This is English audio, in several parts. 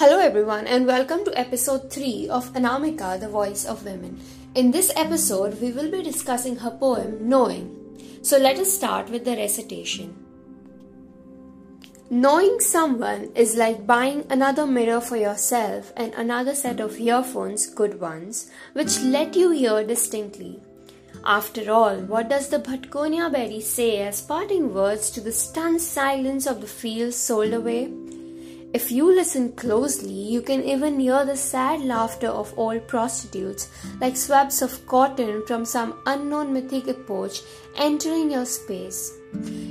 Hello, everyone, and welcome to episode 3 of Anamika, the Voice of Women. In this episode, we will be discussing her poem Knowing. So, let us start with the recitation. Knowing someone is like buying another mirror for yourself and another set of earphones, good ones, which let you hear distinctly. After all, what does the Bhatkonia berry say as parting words to the stunned silence of the fields sold away? If you listen closely, you can even hear the sad laughter of old prostitutes, like swabs of cotton from some unknown mythic epoch entering your space.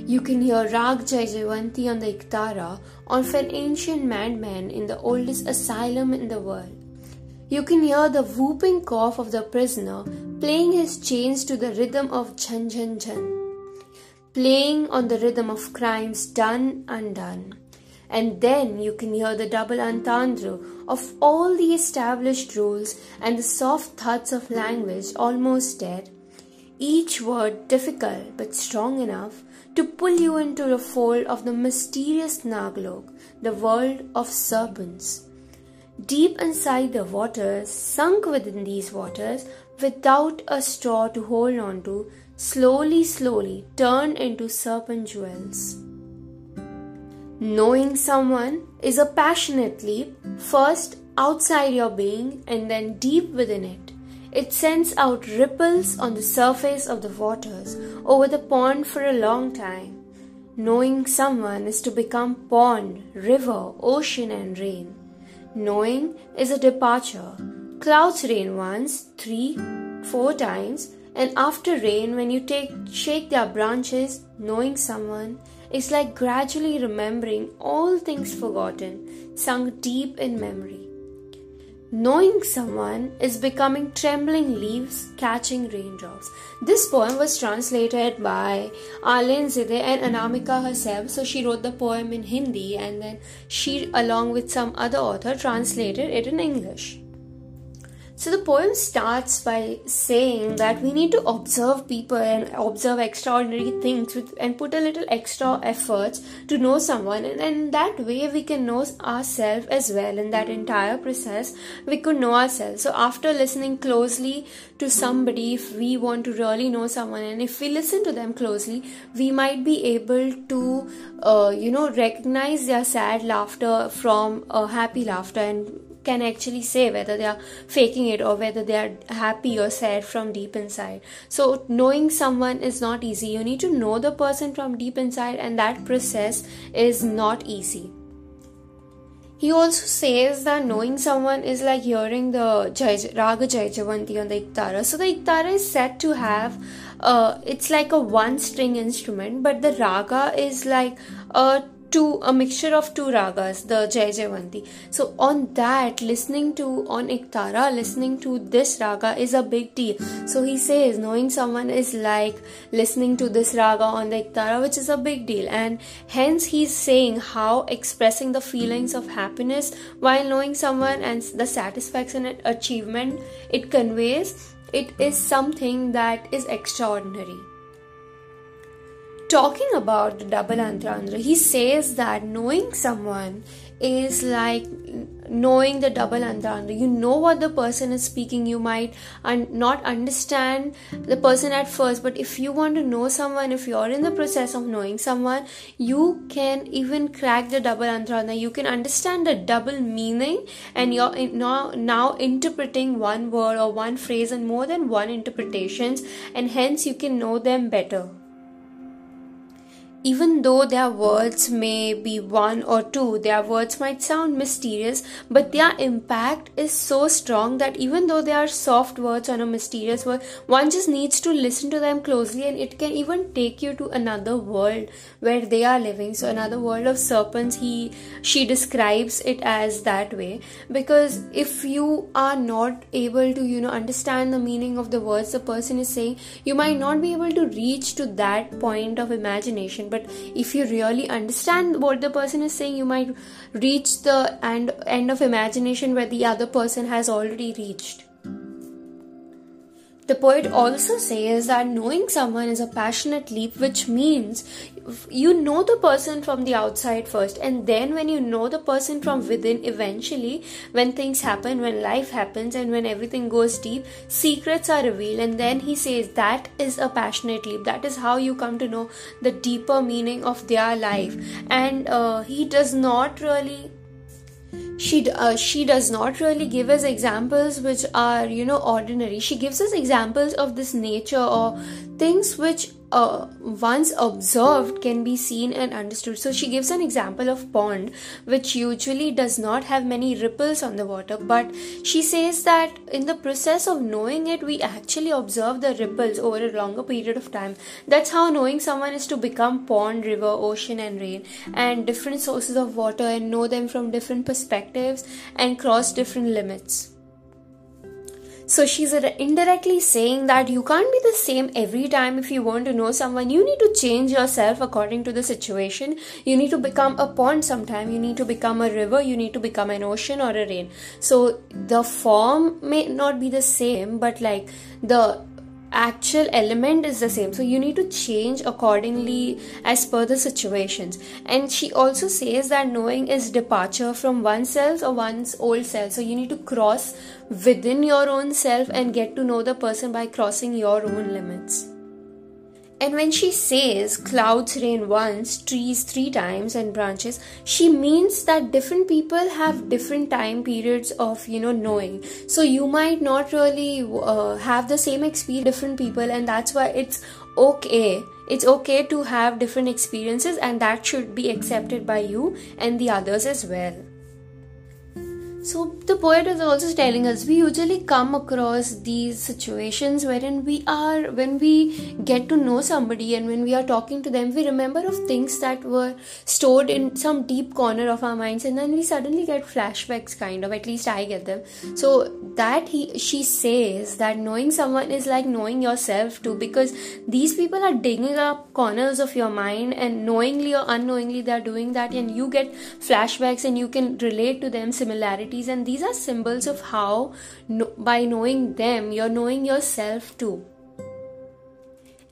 You can hear Rag Jaijavanti on the Iktara, of an ancient madman in the oldest asylum in the world. You can hear the whooping cough of the prisoner playing his chains to the rhythm of Jhan Jhan Jhan, playing on the rhythm of crimes done undone. And then you can hear the double entendre of all the established rules and the soft thuds of language almost dead. Each word difficult but strong enough to pull you into the fold of the mysterious Naglok, the world of serpents. Deep inside the waters, sunk within these waters, without a straw to hold on to, slowly, slowly turn into serpent jewels. Knowing someone is a passionate leap, first outside your being and then deep within it. It sends out ripples on the surface of the waters over the pond for a long time. Knowing someone is to become pond, river, ocean, and rain. Knowing is a departure. Clouds rain once, three, four times, and after rain, when you take shake their branches, knowing someone is like gradually remembering all things forgotten, sunk deep in memory. Knowing someone is becoming trembling leaves catching raindrops. This poem was translated by Arlene Zide and Anamika herself. So she wrote the poem in Hindi and then she, along with some other author, translated it in English. So the poem starts by saying that we need to observe people and observe extraordinary things with, and put a little extra effort to know someone, and in that way we can know ourselves as well. In that entire process, we could know ourselves. So after listening closely to somebody, if we want to really know someone, and if we listen to them closely, we might be able to, uh, you know, recognize their sad laughter from a happy laughter and can actually say whether they are faking it or whether they are happy or sad from deep inside. So, knowing someone is not easy. You need to know the person from deep inside, and that process is not easy. He also says that knowing someone is like hearing the Jai, Raga Jaijavanti on the Iktara. So the Iktara is said to have, uh, it's like a one string instrument, but the Raga is like a two a mixture of two ragas the jai javanti so on that listening to on iktara listening to this raga is a big deal. So he says knowing someone is like listening to this raga on the iktara which is a big deal. And hence he's saying how expressing the feelings of happiness while knowing someone and the satisfaction and achievement it conveys it is something that is extraordinary talking about the double entendre, he says that knowing someone is like knowing the double entendre. You know what the person is speaking. You might un- not understand the person at first, but if you want to know someone, if you're in the process of knowing someone, you can even crack the double entendre. You can understand the double meaning, and you're in- now now interpreting one word or one phrase and more than one interpretations, and hence you can know them better even though their words may be one or two, their words might sound mysterious, but their impact is so strong that even though they are soft words on a mysterious word, one just needs to listen to them closely and it can even take you to another world where they are living. So another world of serpents, he she describes it as that way. Because if you are not able to, you know, understand the meaning of the words the person is saying, you might not be able to reach to that point of imagination but if you really understand what the person is saying you might reach the end end of imagination where the other person has already reached The poet also says that knowing someone is a passionate leap, which means you know the person from the outside first, and then when you know the person from within, eventually, when things happen, when life happens, and when everything goes deep, secrets are revealed. And then he says that is a passionate leap. That is how you come to know the deeper meaning of their life. And uh, he does not really she uh, she does not really give us examples which are you know ordinary. She gives us examples of this nature or things which uh, once observed can be seen and understood. So she gives an example of pond which usually does not have many ripples on the water, but she says that in the process of knowing it, we actually observe the ripples over a longer period of time. That's how knowing someone is to become pond, river, ocean, and rain, and different sources of water, and know them from different perspectives and cross different limits. So she's indirectly saying that you can't be the same every time if you want to know someone. You need to change yourself according to the situation. You need to become a pond sometime. You need to become a river. You need to become an ocean or a rain. So the form may not be the same, but like the actual element is the same. So you need to change accordingly as per the situations. And she also says that knowing is departure from oneself or one's old self. So you need to cross within your own self and get to know the person by crossing your own limits and when she says clouds rain once, trees three times, and branches, she means that different people have different time periods of, you know, knowing. So you might not really uh, have the same experience, different people, and that's why it's okay. It's okay to have different experiences, and that should be accepted by you and the others as well. So the poet is also telling us we usually come across these situations wherein we are when we get to know somebody and when we are talking to them we remember of things that were stored in some deep corner of our minds and then we suddenly get flashbacks kind of at least I get them. So that he she says that knowing someone is like knowing yourself too because these people are digging up corners of your mind and knowingly or unknowingly they're doing that and you get flashbacks and you can relate to them similarity and these are symbols of how no, by knowing them you're knowing yourself too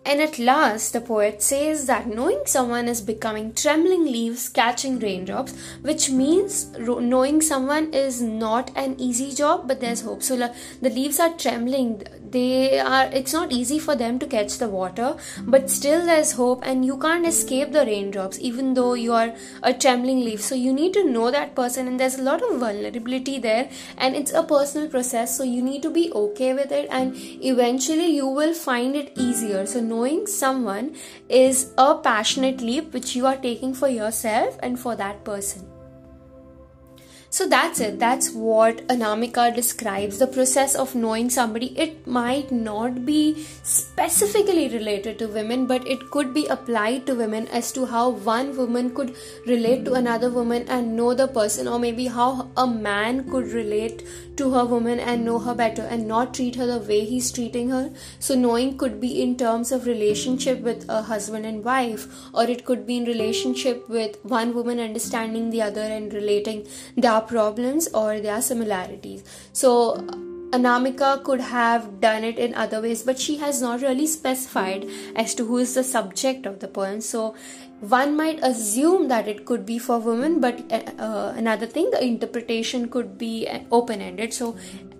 and at last, the poet says that knowing someone is becoming trembling leaves catching raindrops, which means knowing someone is not an easy job, but there's hope. So the leaves are trembling, they are it's not easy for them to catch the water but still there's hope and you can't escape the raindrops even though you are a trembling leaf. So you need to know that person and there's a lot of vulnerability there and it's a personal process. So you need to be okay with it and eventually you will find it easier. So knowing someone is a passionate leap which you are taking for yourself and for that person so that's it. That's what Anamika describes the process of knowing somebody. It might not be specifically related to women, but it could be applied to women as to how one woman could relate to another woman and know the person, or maybe how a man could relate to her woman and know her better and not treat her the way he's treating her. So, knowing could be in terms of relationship with a husband and wife, or it could be in relationship with one woman understanding the other and relating problems or their similarities. So, Anamika could have done it in other ways, but she has not really specified as to who is the subject of the poem. So, one might assume that it could be for women but uh, uh another thing the interpretation could be open ended so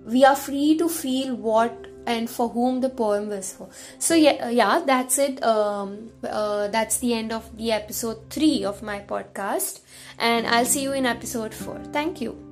we are free to feel what and for whom the poem was for. So yeah uh, yeah that's it. Um, uh, that's the end of the episode 3 of my podcast. And i'll see you in episode 4 thank you